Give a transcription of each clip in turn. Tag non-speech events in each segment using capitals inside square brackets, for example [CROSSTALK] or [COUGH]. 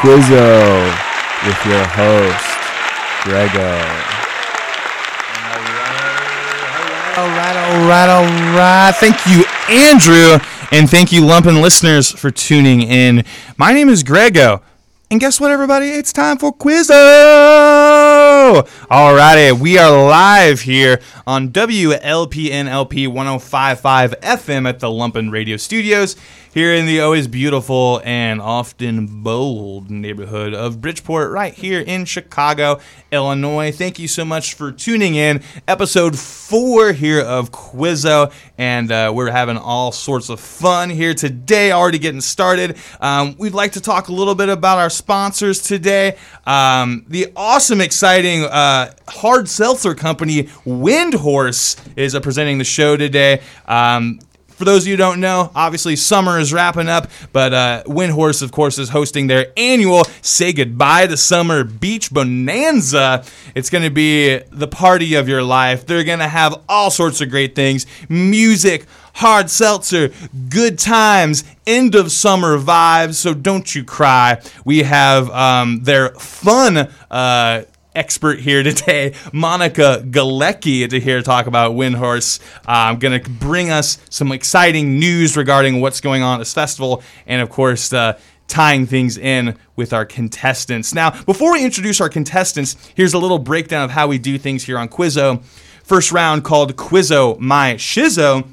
Quizzo with your host, Grego. All right, all right, all right. Thank you, Andrew, and thank you, Lumpen listeners, for tuning in. My name is Grego, and guess what, everybody? It's time for Quizzo. All righty, we are live here on WLPNLP 105.5 FM at the Lumpen Radio Studios here in the always beautiful and often bold neighborhood of Bridgeport, right here in Chicago, Illinois. Thank you so much for tuning in. Episode four here of Quizzo, and uh, we're having all sorts of fun here today. Already getting started. Um, we'd like to talk a little bit about our sponsors today. Um, the awesome, exciting uh, hard seltzer company Windhorse is uh, presenting the show today. Um, for those of you who don't know, obviously summer is wrapping up, but uh, Windhorse, of course, is hosting their annual Say Goodbye to Summer Beach Bonanza. It's going to be the party of your life. They're going to have all sorts of great things music, hard seltzer, good times, end of summer vibes. So don't you cry. We have um, their fun. Uh, expert here today, Monica Galecki, to here talk about Windhorse. I'm uh, going to bring us some exciting news regarding what's going on at this festival, and of course, uh, tying things in with our contestants. Now, before we introduce our contestants, here's a little breakdown of how we do things here on Quizzo. First round called Quizzo My Shizzo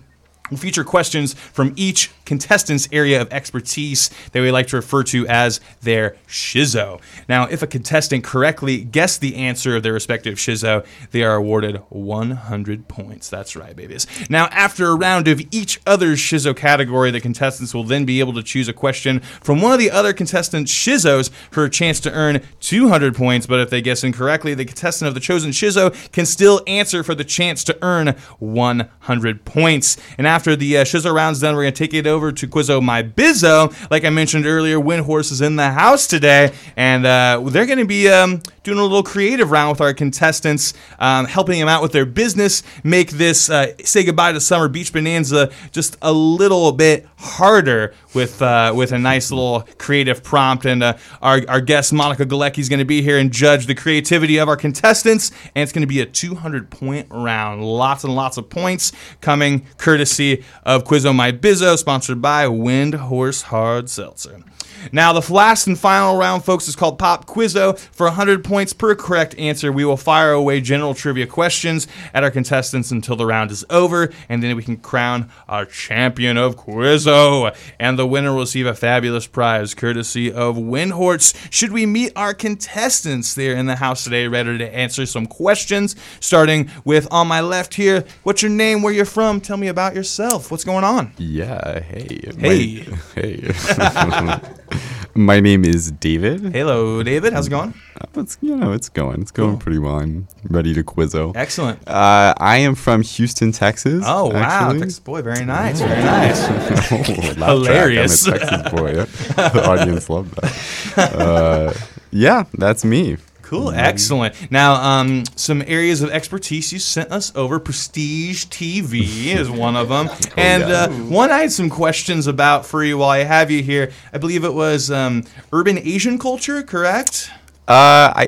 will feature questions from each contestant's area of expertise that we like to refer to as their shizo. Now, if a contestant correctly guessed the answer of their respective shizo, they are awarded 100 points. That's right, babies. Now, after a round of each other's shizo category, the contestants will then be able to choose a question from one of the other contestants' shizos for a chance to earn 200 points. But if they guess incorrectly, the contestant of the chosen shizo can still answer for the chance to earn 100 points. And after the uh, shizo round's done, we're going to take it over over to Quizzo My Bizzo. Like I mentioned earlier, Windhorse is in the house today, and uh, they're going to be um, doing a little creative round with our contestants, um, helping them out with their business, make this uh, Say Goodbye to Summer Beach Bonanza just a little bit harder with uh, with a nice little creative prompt. And uh, our, our guest, Monica Galecki, is going to be here and judge the creativity of our contestants, and it's going to be a 200 point round. Lots and lots of points coming courtesy of Quizzo My Bizzo, sponsored by Windhorse Hard Seltzer. Now, the last and final round, folks, is called Pop Quizzo. For 100 points per correct answer, we will fire away general trivia questions at our contestants until the round is over, and then we can crown our champion of Quizzo. And the winner will receive a fabulous prize courtesy of Windhorse. Should we meet our contestants? They're in the house today, ready to answer some questions. Starting with on my left here, what's your name? Where you're from? Tell me about yourself. What's going on? Yeah. Hey. Hey. My, [LAUGHS] hey. [LAUGHS] My name is David. Hello, David. How's it going? Uh, it's you know it's going. It's going cool. pretty well. I'm ready to quizzo. Excellent. Uh, I am from Houston, Texas. Oh wow, Texas boy, very nice, very nice. [LAUGHS] oh, Hilarious. Track. I'm a Texas boy. [LAUGHS] the audience loved that. Uh, yeah, that's me. Cool, mm-hmm. excellent. Now, um, some areas of expertise you sent us over. Prestige TV [LAUGHS] is one of them, oh, and yeah. uh, one I had some questions about for you while I have you here. I believe it was um, urban Asian culture, correct? Uh, I.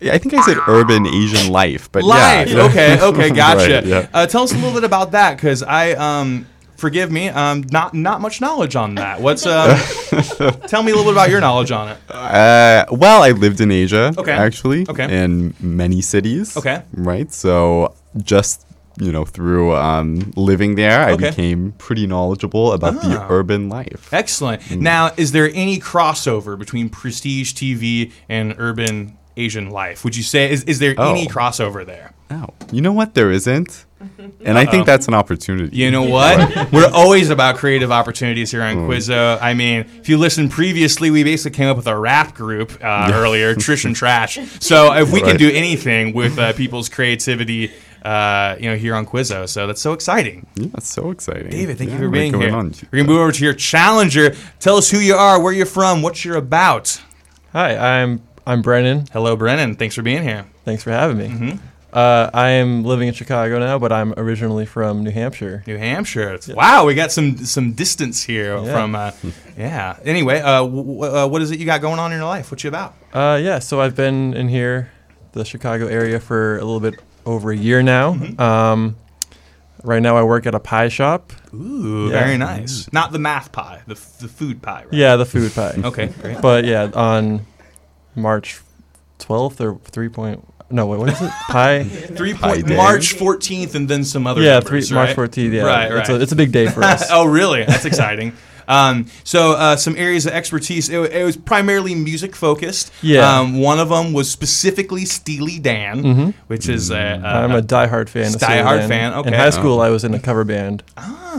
I think I said urban Asian life, but life. yeah. Okay, okay, [LAUGHS] gotcha. right, yeah. uh, tell us a little bit about that, because I um, forgive me, um, not not much knowledge on that. What's uh, [LAUGHS] tell me a little bit about your knowledge on it. Uh, well, I lived in Asia, okay. actually, okay. in many cities, okay, right. So just you know through um, living there, I okay. became pretty knowledgeable about the ah. urban life. Excellent. Mm. Now, is there any crossover between Prestige TV and urban Asian life? Would you say is is there oh. any crossover there? Oh, you know what? There isn't. And I think that's an opportunity. You know what? [LAUGHS] We're always about creative opportunities here on mm. Quizzo. I mean, if you listened previously, we basically came up with a rap group uh, [LAUGHS] earlier, Trish and Trash. [LAUGHS] So if we right. can do anything with uh, people's creativity, uh, you know, here on Quizzo. So that's so exciting. Yeah, it's so exciting. David, thank Yeah, you for being here. on? We're gonna move over to your challenger. Tell us who you are, where you're from, what you're about. Hi, I'm I'm Brennan. Hello, Brennan. Thanks for being here. Thanks for having me. Mm-hmm. Uh, I am living in Chicago now, but I'm originally from New Hampshire. New Hampshire. It's- Wow, we got some some distance here Yeah. from. Uh, [LAUGHS] yeah. Anyway, uh, w- w- uh, what is it you got going on in your life? What you about? Uh, yeah, so I've been in here, the Chicago area, for a little bit over a year now. Mm-hmm. Um, right now, I work at a pie shop. Ooh, Yeah. very nice. Not the math pie, the f- the food pie. Right? Yeah, the food pie. [LAUGHS] Okay. Great. But yeah, on March 12th or 3 point. No, wait, what is it? Pie? [LAUGHS] Three Pie point day. March fourteenth, and then some other. yeah, three, numbers, March 14th. Yeah, Right, It's, right. a, it's a big day for [LAUGHS] us. oh, really? That's exciting. Um, so, uh, some areas of expertise. It, it was primarily music focused. Yeah. Um, one of them was specifically Steely Dan, Mhm. which is a. I'm a diehard fan. diehard Dan. fan, okay. In high school, I was in a cover band.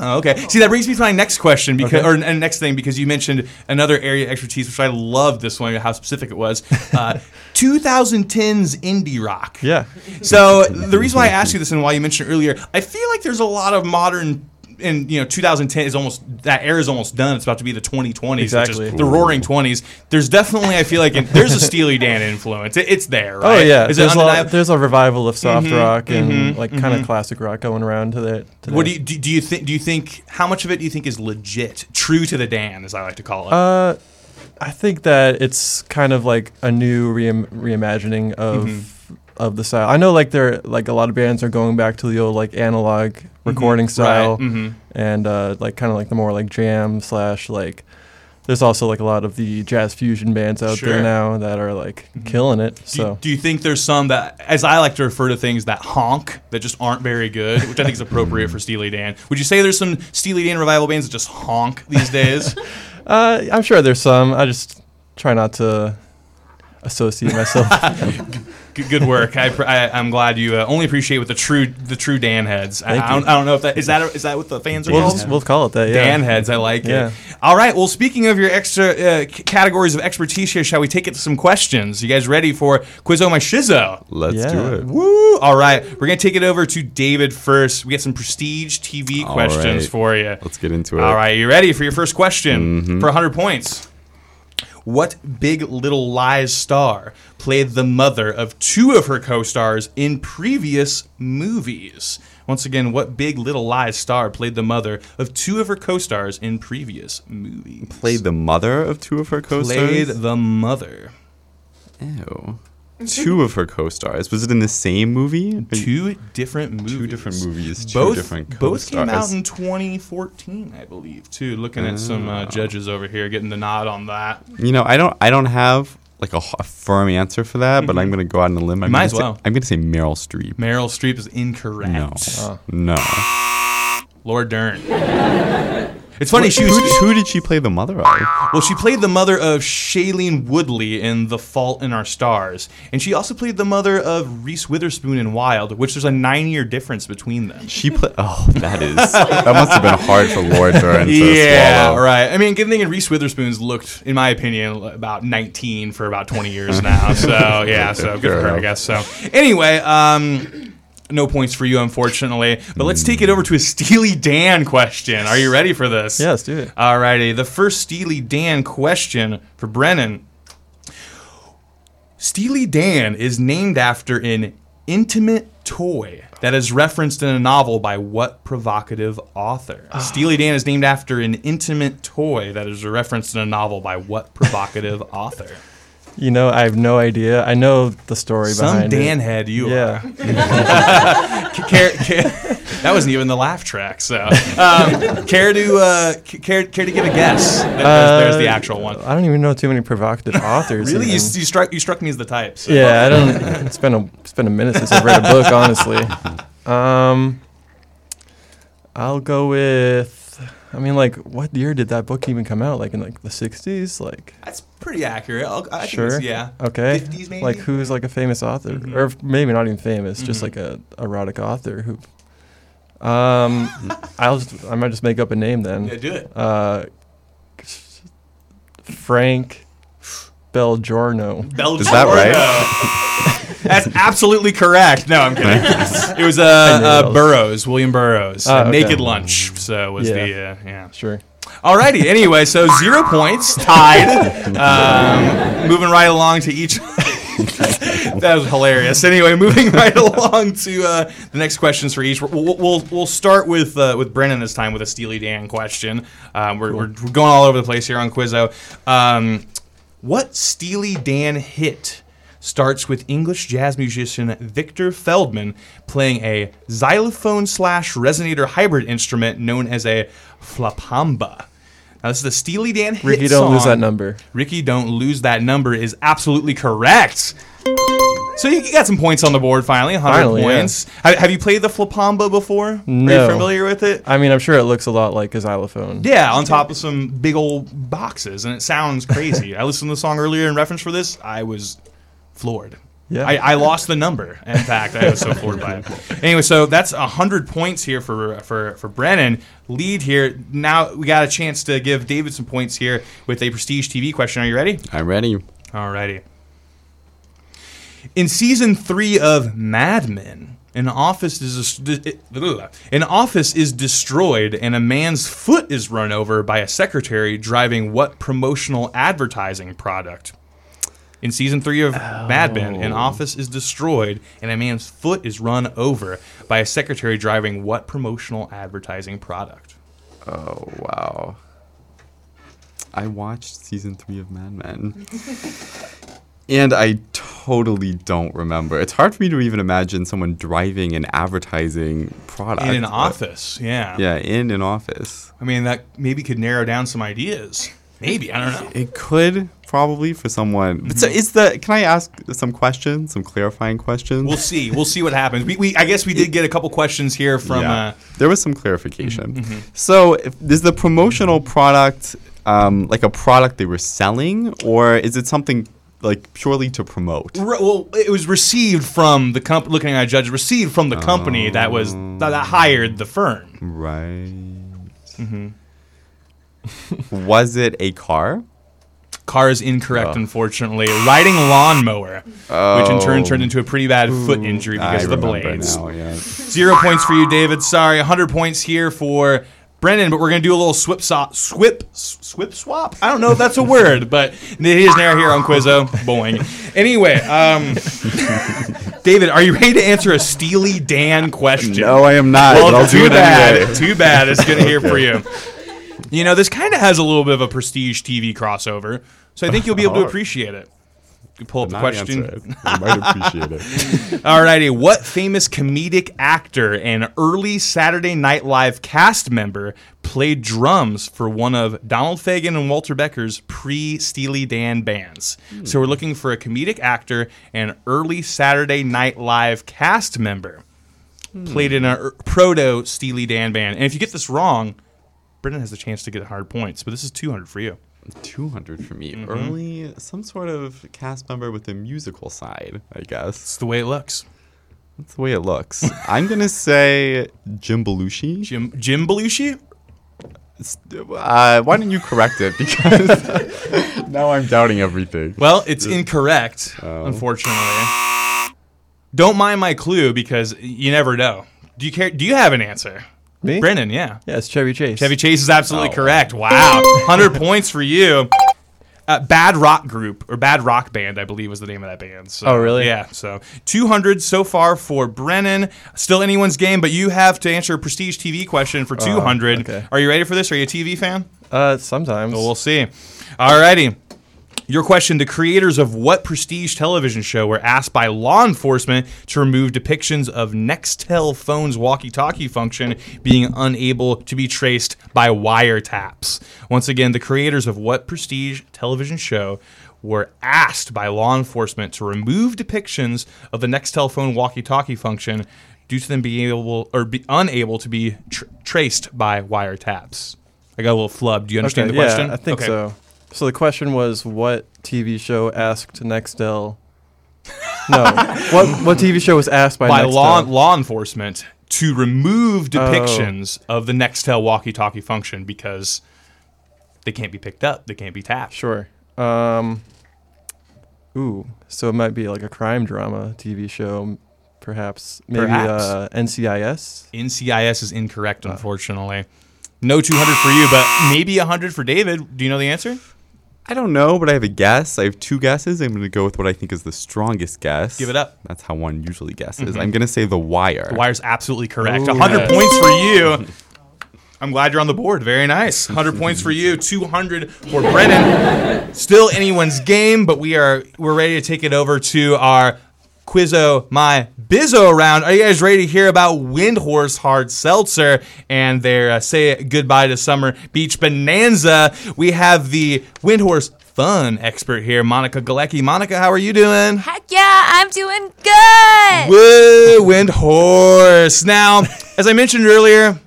Oh, okay. See, that brings me to my next question, because Okay. or and next thing, because you mentioned another area of expertise, which I love this one, how specific it was. [LAUGHS] Uh, 2010s indie rock. Yeah. So the reason why I asked you this, and why you mentioned it earlier, I feel like there's a lot of modern. And you know, 2010 is almost that era is almost done. It's about to be the 2020s, which Exactly. the Roaring 20s. There's definitely, I feel like, it, there's a Steely Dan influence. It, it's there, Oh yeah, Is there's a, there's a revival of soft Mhm, rock and mhm, like kind of classic rock going around to that. To What do you do, do you think? Do you think how much of it do you think is legit, true to the Dan, as I like to call it? Uh, I think that it's kind of like a new reim- reimagining of Mm-hmm. Of the style. I know like they're like a lot of bands are going back to the old like analog recording style hmm and uh, like kind of like the more like jam slash like. There's also like a lot of the jazz fusion bands out Sure. Mm-hmm. there now that are like killing it. Do, So do you think there's some that, as I like to refer to things, that honk that just aren't very good, which I think is appropriate [LAUGHS] for Steely Dan? Would you say there's some Steely Dan revival bands that just honk these days? [LAUGHS] uh, I'm sure there's some. I just try not to associate myself. [LAUGHS] good, good work. I, I, I'm glad you uh, only appreciate with the true the true Dan heads. I, I, don't. I don't know if that is that is that what the fans are we'll called? just, we'll call it that. Yeah. Dan heads. I like Yeah. it. All right. Well, speaking of your extra uh, categories of expertise here, shall we take it to some questions? You guys ready for Quizzo My Shizzo? Let's Yeah. do it. Woo! All right, we're gonna take it over to David first. We got some prestige TV All questions right. for you. Let's get into it. All right, you ready for your first question Mhm. for 100 points? What Big Little Lies star played the mother of two of her co-stars in previous movies? Once again, what Big Little Lies star played the mother of two of her co-stars in previous movies? Played the mother of two of her co-stars. Played the mother. Ew. Two of her co-stars. Was it in the same movie? Two different movies. Two different movies. Two both different both came out in 2014, I believe. Too. Looking at some uh, Oh. judges over here getting the nod on that. You know, I don't. I don't have like a firm answer for that, but I'm gonna go out on a limb. I'm Mm-hmm. might gonna as say- well. I'm gonna say Meryl Streep. Meryl Streep is incorrect. No. Oh. No. Laura Dern. [LAUGHS] It's funny. She who, was who did she play the mother of? well. She played the mother of Shailene Woodley in The Fault in Our Stars, and she also played the mother of Reese Witherspoon in Wild, which there's a nine-year difference between them. She played. Oh, that is. [LAUGHS] that must have been hard for Laura Dern to yeah, swallow. right. I mean, good thing Reese Witherspoon's looked, in my opinion, about 19 for about 20 years now. So yeah, so good for her, I guess. So anyway, um, no points for you, unfortunately. But let's take it over to a Steely Dan question. Are you ready for this? Yes, do it. Alrighty, the first Steely Dan question for Brennan. Steely Dan is named after an intimate toy that is referenced in a novel by what provocative author? Ah. Steely Dan is named after an intimate toy that is referenced in a novel by what provocative author? You know, I have no idea. I know the story Some behind Dan it. head you Yeah. are. [LAUGHS] Care, care, that wasn't even the laugh track. So, um, care to uh, care, care to give a guess? There's, there's the Uh, actual one. I don't even know too many provocative [LAUGHS] authors. Really, you, you struck you struck me as the type. So. Yeah, I don't. It's been a it's been a minute since I've read a book, honestly. [LAUGHS] Um, I'll go with. I mean, like, what year did that book even come out? Like in like the '60s? Like, that's pretty accurate. I'll, I think sure. it's- yeah. Okay. 50s maybe? Like, who's like a famous author, Mhm. or maybe not even famous, Mhm. just like a erotic author who. Um, [LAUGHS] I'll just I might just make up a name then. Yeah, do it. Uh, Frank [SIGHS] Belgiorno. Belgium. Is that right? [LAUGHS] That's absolutely correct. No, I'm kidding. [LAUGHS] It was uh, uh. Burroughs, William Burroughs, uh, okay. Naked Lunch. So was Yeah. the uh, yeah. Sure. Alrighty. Anyway, so zero points, tied. Um, moving right along to each. [LAUGHS] that was hilarious. Anyway, moving right [LAUGHS] along to uh, the next questions for each. We'll we'll, we'll start with uh, with Brennan this time with a Steely Dan question. Um, we're, we're we're going all over the place here on Quizzo. Um, what Steely Dan hit starts with English jazz musician Victor Feldman playing a xylophone slash resonator hybrid instrument known as a flapamba? Now, this is the Steely Dan hit Rikki, don't lose that number. Rikki, don't lose that number is absolutely correct. So you got some points on the board finally, 100 Finally, yeah. points. Have, have you played the flapamba before? Are you No. familiar with it? I mean, I'm sure it looks a lot like a xylophone. Yeah, on top of some big old boxes, and it sounds crazy. [LAUGHS] I listened to the song earlier in reference for this. I was floored. Yeah. I, I lost the number. In fact, I was so floored by it. [LAUGHS] Anyway, so that's hundred points here for for for Brennan. Lead here. Now we got a chance to give David some points here with a prestige TV question. Are you ready? I'm ready. Alrighty. In season three of Mad Men, an office is an office is destroyed, and a man's foot is run over by a secretary driving what promotional advertising product? In season three of Mad Men, an oh. office is destroyed, and a man's foot is run over by a secretary driving what promotional advertising product? Oh wow. I watched season three of Mad Men. [LAUGHS] and I totally don't remember. It's hard for me to even imagine someone driving an advertising product. In an office, yeah. Yeah, in an office. I mean, that maybe could narrow down some ideas. Maybe I don't know. It could probably for someone. But so is the? Can I ask some questions, some clarifying questions? We'll see. We'll see what happens. We, we I guess we did get a couple questions here from. Yeah. Uh, there was some clarification. Mm-hmm, So, if, is the promotional product um, like a product they were selling, or is it something like purely to promote? re- well, it was received from the company. Looking at a judge, received from the company that was that, that hired the firm. Right. Mm-hmm. was it a car? Car is incorrect, Oh. unfortunately. Riding lawnmower, which in turn turned into a pretty bad foot injury because I of the blades. now. Yeah. Zero points for you, David. Sorry, 100 points here for Brennan, but we're going to do a little swip, so- swip, swip swap? I don't know if that's a word, but it is now here on Quizzo. Boing. Anyway, um, [LAUGHS] David, are you ready to answer a Steely Dan question? No, I am not. but Well, I'll do too it bad. anyway. Too bad. It's good to hear for you. You know, this kind of has a little bit of a prestige TV crossover, so I think you'll be able to [LAUGHS] appreciate it. You pull up the question. I might appreciate it. [LAUGHS] Alrighty, what famous comedic actor and early Saturday Night Live cast member played drums for one of Donald Fagen and Walter Becker's pre-Steely Dan bands? So we're looking for a comedic actor and early Saturday Night Live cast member played in a er- proto Steely Dan band. And if you get this wrong, Brennan has the chance to get hard points, but this is 200 for you. 200 for me. Mm-hmm. Early, some sort of cast member with a musical side, I guess. It's the way it looks. That's the way it looks. [LAUGHS] I'm going to say Jim Belushi. Jim Jim Belushi? Uh, why don't you correct it? Because [LAUGHS] now I'm doubting everything. Well, it's incorrect, Oh. unfortunately. Don't mind my clue because you never know. Do you care? Do you have an answer, Me? Brennan? Yeah, Yeah, it's Chevy Chase. Chevy Chase is absolutely Oh. correct. Wow, [LAUGHS] hundred points for you. Uh, bad rock group or bad rock band, I believe was the name of that band. So, Oh, really? Yeah. So 200 so far for Brennan. Still anyone's game, but you have to answer a prestige TV question for 200. okay. Are you ready for this? Are you a TV fan? Uh, sometimes. Well, we'll see. Alrighty. Your question The creators of what prestige television show were asked by law enforcement to remove depictions of Nextel phone's walkie talkie function being unable to be traced by wiretaps? Once again, the creators of what prestige television show were asked by law enforcement to remove depictions of the Nextel phone walkie talkie function due to them being able or be unable to be tr- traced by wiretaps. I got a little flub. Do you understand Okay, the question? Yeah, I think Okay. so. So the question was, what TV show asked Nextel? [LAUGHS] No, what what TV show was asked by, by Nextel? law law enforcement to remove Oh. depictions of the Nextel walkie-talkie function because they can't be picked up, they can't be tapped. Sure. Um, Ooh, so it might be like a crime drama TV show, perhaps. Maybe Perhaps. Uh, NCIS. NCIS is incorrect, unfortunately. No 200 for you, but maybe 100 for David. Do you know the answer? I don't know, but I have a guess. I have two guesses. I'm going to go with what I think is the strongest guess. Give it up. That's how one usually guesses. Mm-hmm. I'm going to say The Wire. The wire's absolutely correct. Ooh. 100 Yes. points for you. [LAUGHS] I'm glad you're on the board. Very nice. 100 points for you. 200 for Brennan. Still anyone's game, but we are we're ready to take it over to our Quizzo My Bizzo round. Are you guys ready to hear about Windhorse Hard Seltzer and their uh, Say Goodbye to Summer Beach Bonanza? We have the Windhorse Fun expert here, Monica Galecki. Monica, how are you doing? Heck yeah, I'm doing good. Woo, Windhorse. Now, as I mentioned earlier,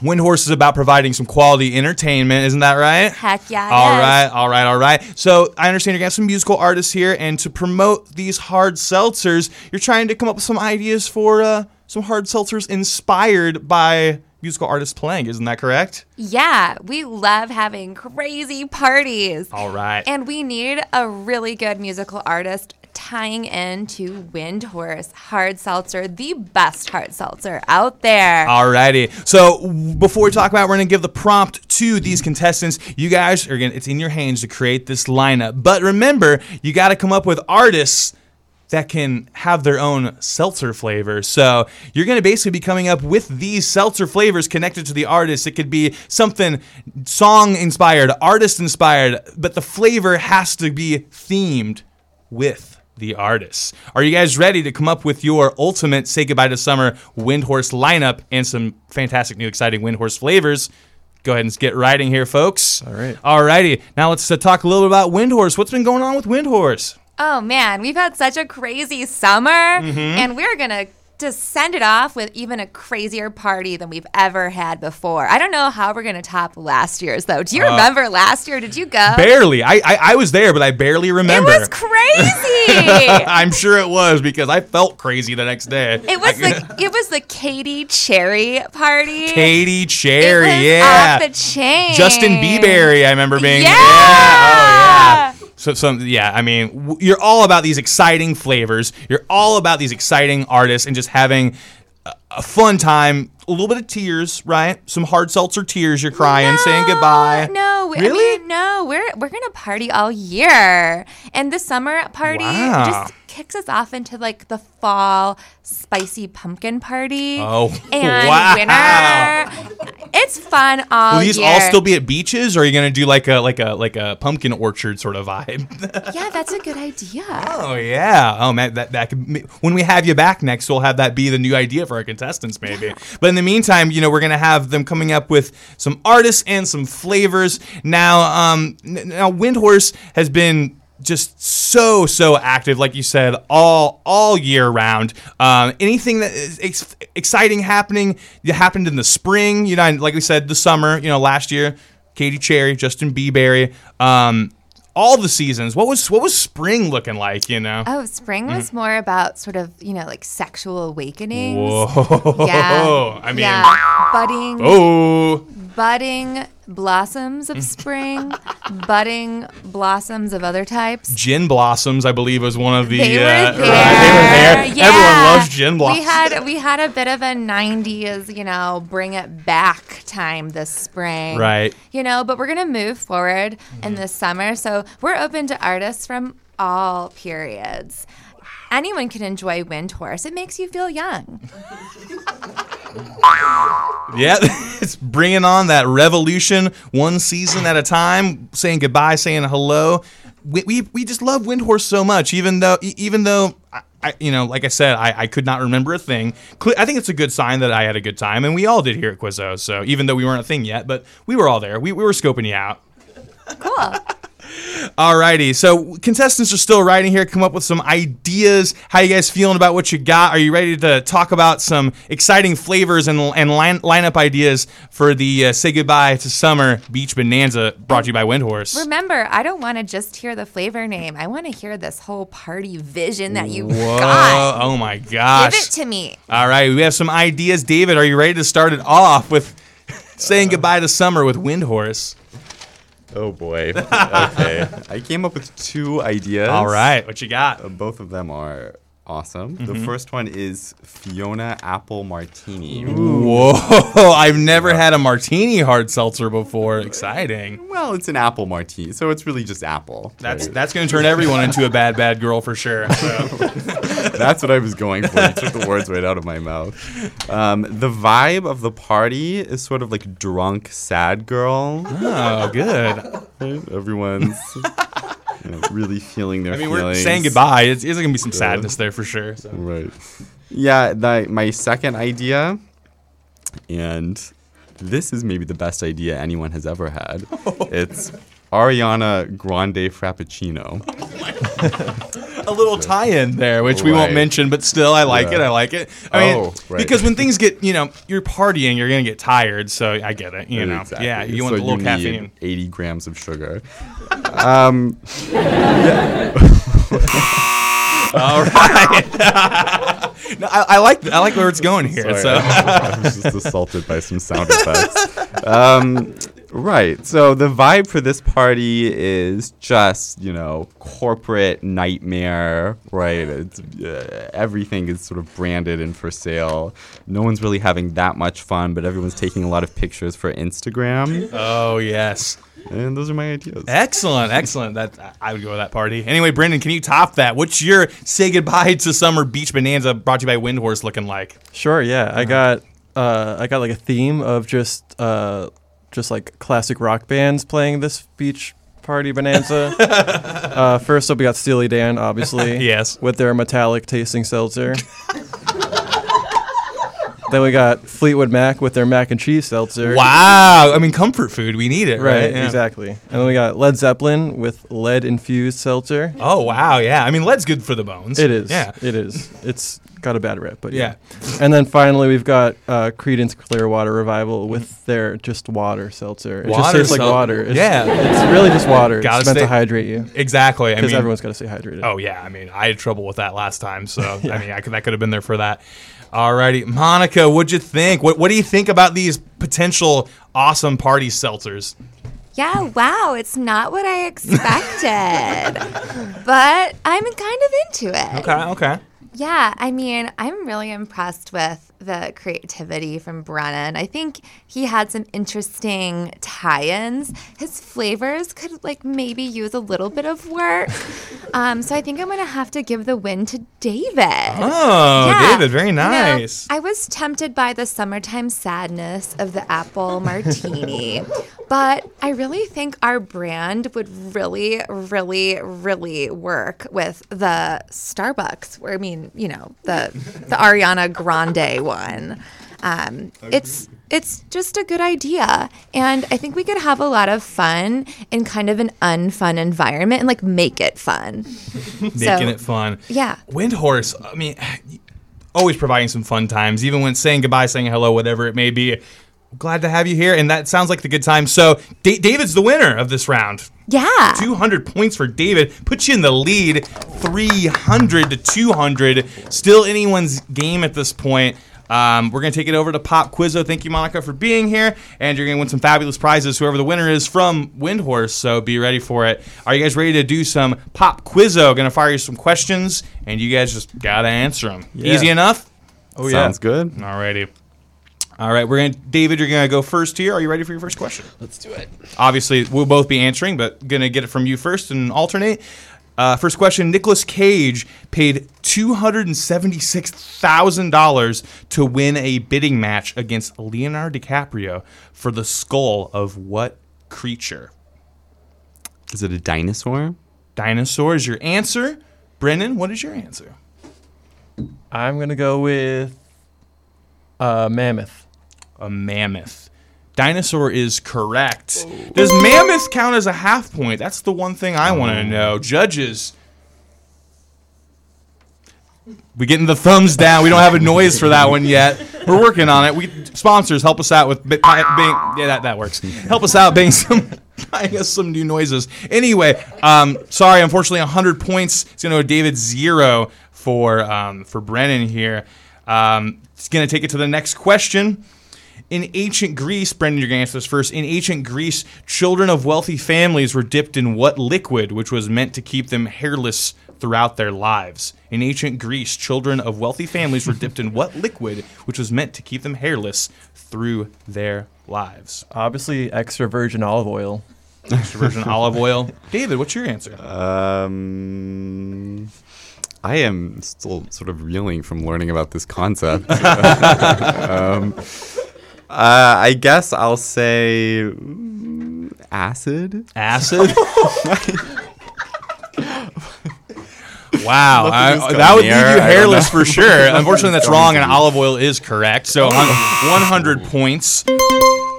Windhorse is about providing some quality entertainment, isn't that right? Heck yeah. All is. right, all right, all right. So I understand you're getting some musical artists here, and to promote these hard seltzers, you're trying to come up with some ideas for uh, some hard seltzers inspired by musical artists playing. Isn't that correct? Yeah, we love having crazy parties. All right. And we need a really good musical artist tying in into Windhorse Hard Seltzer, the best hard seltzer out there. Alrighty. So before we talk about, it, we're gonna give the prompt to these contestants. You guys are gonna. It's in your hands to create this lineup. But remember, you got to come up with artists that can have their own seltzer flavors. So you're going to basically be coming up with these seltzer flavors connected to the artist. It could be something song inspired, artist inspired, but the flavor has to be themed with the artists. Are you guys ready to come up with your ultimate say goodbye to summer Windhorse lineup and some fantastic new exciting Windhorse flavors? Go ahead and get riding here, folks. All right. Alrighty. Now let's uh, talk a little bit about Windhorse. What's been going on with Windhorse? Oh man, we've had such a crazy summer, Mm-hmm. and we're gonna just send it off with even a crazier party than we've ever had before. I don't know how we're gonna top last year's though. Do you remember last year? Did you go? Uh, Barely. I, I I was there, but I barely remember. it was crazy. [LAUGHS] I'm sure it was because I felt crazy the next day. It was the it was the Katie Cherry party. Katie it Cherry, was yeah. off the chain. Justin Bieber, I remember being Yeah. Oh yeah. So some yeah, I mean, you're all about these exciting flavors. You're all about these exciting artists and just having uh, a, fun time. A little bit of tears, right? Some hard seltzer tears. You're crying, saying goodbye. No, Really? I mean, no, we're we're gonna party all year, and the summer party Wow. just kicks us off into like the fall spicy pumpkin party. Oh, and wow. winter. It's fun all Will these year. all still be at beaches, or are you gonna do like a like a like a pumpkin orchard sort of vibe? [LAUGHS] yeah, that's a good idea. Oh yeah. Oh man, that that could, when we have you back next, we'll have that be the new idea for our contestants, maybe. But in the meantime, you know, we're gonna have them coming up with some artists and some flavors. Now, um, now Windhorse has been just so so active, like you said, all all year round. Um, anything that is ex- exciting happening, that happened in the spring. You know, like we said, the summer. You know, last year, Katie Cherry, Justin Bieber. Um, all the seasons. What was what was spring looking like? You know. Oh, spring was Mm-hmm. more about sort of you know like sexual awakenings. Whoa. Yeah. [LAUGHS] I mean. yeah. budding, Oh. budding blossoms of [LAUGHS] spring, budding blossoms of other types. Gin blossoms, I believe, was one of the. They were uh, there. right, they were there. Yeah. Everyone loves gin blossoms. We had we had a bit of a '90s, you know, bring it back time this spring. Right. You know, but we're gonna move forward in mm-hmm. the summer, so we're open to artists from all periods. Anyone can enjoy Windhorse. It makes you feel young. [LAUGHS] Yeah, [LAUGHS] it's bringing on that revolution one season at a time, saying goodbye, saying hello. We, we, we just love Windhorse so much, even though even though I, you know like I said I, I could not remember a thing. I think it's a good sign that I had a good time, and we all did here at Quizzo. So even though we weren't a thing yet, but we were all there. We, we were scoping you out. Cool. Alrighty, so contestants are still writing here. Come up with some ideas. How you guys feeling about what you got? Are you ready to talk about some exciting flavors and and line, lineup ideas for the uh, say goodbye to summer beach bonanza brought to you by Windhorse? Remember, I don't want to just hear the flavor name. I want to hear this whole party vision that you Whoa! got. Oh my gosh! Give it to me. All right, we have some ideas. David, are you ready to start it off with [LAUGHS] saying goodbye to summer with Windhorse? Oh boy. [LAUGHS] Okay. I came up with two ideas. All right, what you got? Uh, both of them are awesome. The Mm-hmm. first one is Fiona Apple Martini. Whoa! [LAUGHS] I've never had a martini hard seltzer before. Exciting. Well, it's an apple martini, so it's really just apple. That's right? that's going to turn everyone into a bad bad girl for sure. So. [LAUGHS] That's what I was going for. You took the words right out of my mouth. Um, the vibe of the party is sort of like drunk, sad girl. Oh, good. [LAUGHS] Everyone's you know, really feeling their I mean, feelings. we're saying goodbye. It's, it's going to be some sadness there for sure. So. Right. Yeah, the, my second idea, and this is maybe the best idea anyone has ever had. [LAUGHS] It's Ariana Grande Frappuccino. Oh a little tie-in there, which we won't Right. mention, but still, I like it. I like it. I mean, Oh, right. because when things get, you know, you're partying, you're gonna get tired. So I get it. You know, Exactly. yeah, you want So the little need caffeine. 80 grams of sugar. [LAUGHS] um, [LAUGHS] All right. [LAUGHS] no, I, I like I like where it's going here. Sorry, So I was just assaulted by some sound effects. Um, right. So the vibe for this party is just you know corporate nightmare. Right. It's, uh, everything is sort of branded and for sale. No one's really having that much fun, but everyone's taking a lot of pictures for Instagram. oh yes, And those are my ideas. excellent, excellent. That I would go to that party. Anyway, Brennan, can you top that? What's your say goodbye to summer beach bonanza brought to you by Windhorse looking like? Sure, yeah. I got uh, I got like a theme of just uh, just like classic rock bands playing this beach party bonanza. [LAUGHS] uh, first up, we got Steely Dan, obviously. [LAUGHS] Yes. With their metallic tasting seltzer. [LAUGHS] then we got Fleetwood Mac with their mac and cheese seltzer. Wow, I mean comfort food. We need it, right? Right, Yeah. exactly. And then we got Led Zeppelin with lead infused seltzer. Oh wow, yeah. I mean, lead's good for the bones. It is. Yeah. It is. It's got a bad rep, but Yeah. yeah. And then finally, we've got uh, Creedence Clearwater Revival with their just water seltzer. It just Water tastes like sel- water. It's, Yeah. It's really just water. Gotta it's meant to hydrate you Exactly. I because mean, everyone's got to stay hydrated. Oh yeah, I mean, I had trouble with that last time, so [LAUGHS] I mean, I could, that could have been there for that. Alrighty, Monica, what'd you think? What What do you think about these potential awesome party seltzers? Yeah, wow, it's not what I expected. [LAUGHS] but I'm kind of into it. Okay, okay. Yeah, I mean, I'm really impressed with the creativity from Brennan. I think he had some interesting tie-ins. His flavors could like maybe use a little bit of work. [LAUGHS] Um, so I think I'm gonna have to give the win to David. Oh, Yeah. David, very You know, nice. I was tempted by the summertime sadness of the apple [LAUGHS] martini, but I really think our brand would really, really, really work with the Starbucks. Where I mean, you know, the the Ariana Grande Um, it's it's just a good idea, and I think we could have a lot of fun in kind of an unfun environment and like make it fun. [LAUGHS] Making it fun. Yeah. Windhorse, I mean, [SIGHS] always providing some fun times, even when saying goodbye, saying hello, whatever it may be. Glad to have you here, and that sounds like the good time. So, Da- David's the winner of this round. Yeah. 200 points for David puts you in the lead 300 to 200 still anyone's game at this point um, we're going to take it over to Pop Quizzo. Thank you, Monica, for being here. And you're going to win some fabulous prizes, whoever the winner is from Windhorse. So be ready for it. Are you guys ready to do some Pop Quizzo? Going to fire you some questions, and you guys just got to answer them. Yeah. Easy enough? Oh yeah. Sounds good. Alrighty. All right, we're gonna David. You're gonna go first here. Are you ready for your first question? Let's do it. Obviously, we'll both be answering, but gonna get it from you first and alternate. Uh, first question: Nicolas Cage paid two hundred and seventy-six thousand dollars to win a bidding match against Leonardo DiCaprio for the skull of what creature? Is it a dinosaur? Dinosaur is your answer. Brennan, what is your answer? I'm gonna go with a mammoth. A mammoth. Dinosaur is correct. Does mammoth count as a half point? That's the one thing I want to know. Judges. We getting the thumbs down. We don't have a noise for that one yet. We're working on it. We sponsors help us out with bi- yeah that, that works. Help us out, bang some [LAUGHS] buying us some new noises. Anyway, um, sorry, unfortunately, 100 points. It's gonna go to David zero for um, for Brennan here. Um, it's gonna take it to the next question. In ancient Greece, Brennan, you're going to answer this first. In ancient Greece, children of wealthy families were dipped in what liquid, which was meant to keep them hairless throughout their lives? In ancient Greece, children of wealthy families were dipped in what liquid, which was meant to keep them hairless through their lives? Obviously, extra virgin olive oil. Extra virgin [LAUGHS] olive oil. David, what's your answer? Um, I am still sort of reeling from learning about this concept. [LAUGHS] um, uh, I guess I'll say mm, acid. Acid. [LAUGHS] [LAUGHS] Wow, I- that would leave you hairless for sure. [LAUGHS] Unfortunately, that's wrong, and olive oil is correct. So, 100 points.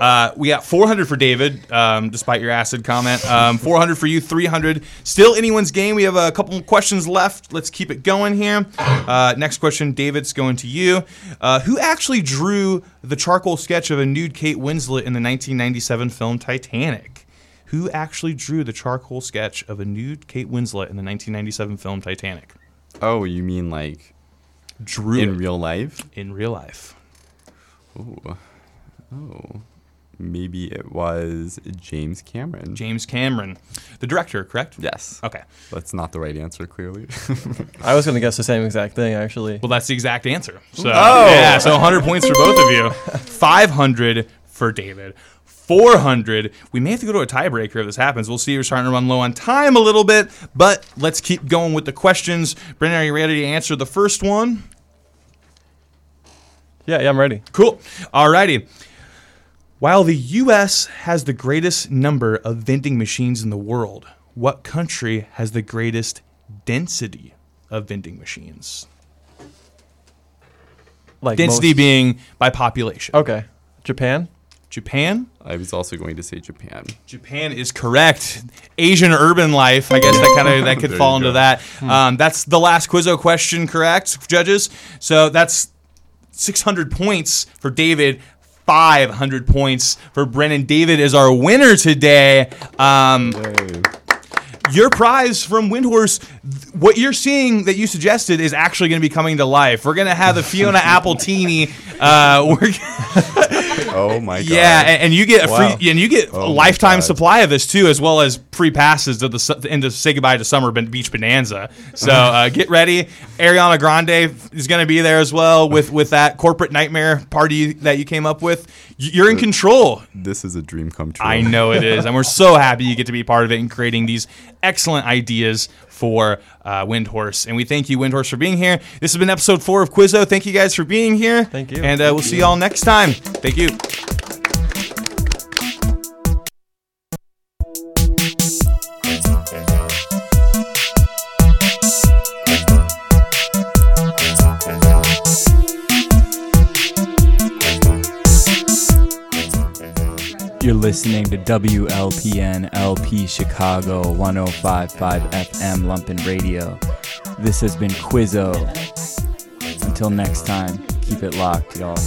Uh, we got 400 for David, um, despite your acid comment. Um, 400 for you, 300. Still anyone's game. We have a couple questions left. Let's keep it going here. Uh, next question, David's going to you. Uh, who actually drew the charcoal sketch of a nude Kate Winslet in the 1997 film Titanic? Who actually drew the charcoal sketch of a nude Kate Winslet in the 1997 film Titanic? Oh, you mean like Drew in it real life? in real life. Ooh. Oh. Maybe it was James Cameron. James Cameron, the director, correct? yes. Okay. That's not the right answer, clearly. [LAUGHS] I was gonna guess the same exact thing actually. Well, that's the exact answer. So Oh. yeah, so 100 points for both of you. [LAUGHS] 500 for David. 400. We may have to go to a tiebreaker if this happens. We'll see. We're starting to run low on time a little bit, but let's keep going with the questions. Brennan, are you ready to answer the first one? Yeah, yeah, I'm ready. Cool. Alrighty. While the U.S. has the greatest number of vending machines in the world, what country has the greatest density of vending machines? Like Density most- being by population. Okay, Japan. Japan? I was also going to say Japan. Japan is correct. Asian urban life, I guess that kind of that [LAUGHS] could fall into go. that. Um, that's the last Quizzo question, correct, judges? So that's 600 points for David. 500 points for Brennan. David is our winner today. Um, your prize from Windhorse, th- what you're seeing that you suggested is actually going to be coming to life. We're going to have the Fiona [LAUGHS] Apple Teeny. Uh, we're [LAUGHS] [LAUGHS] Oh my god. yeah, and, and you get a Wow. free, and you get a Oh my lifetime supply of this too, as well as free passes to the su- and to say goodbye to Summer Beach Bonanza. So uh, get ready. Ariana Grande is going to be there as well with with that corporate nightmare party that you came up with. You're in control. This is a dream come true. I know it is, and we're so happy you get to be part of it and creating these excellent ideas for uh, Windhorse. And we thank you, Windhorse, for being here. This has been episode four of Quizzo. Thank you guys for being here. Thank you. And uh, we'll see you all next time. Thank you. Listening to WLPN LP Chicago 1055 FM Lumpen Radio. This has been Quizzo. Until next time, keep it locked, y'all.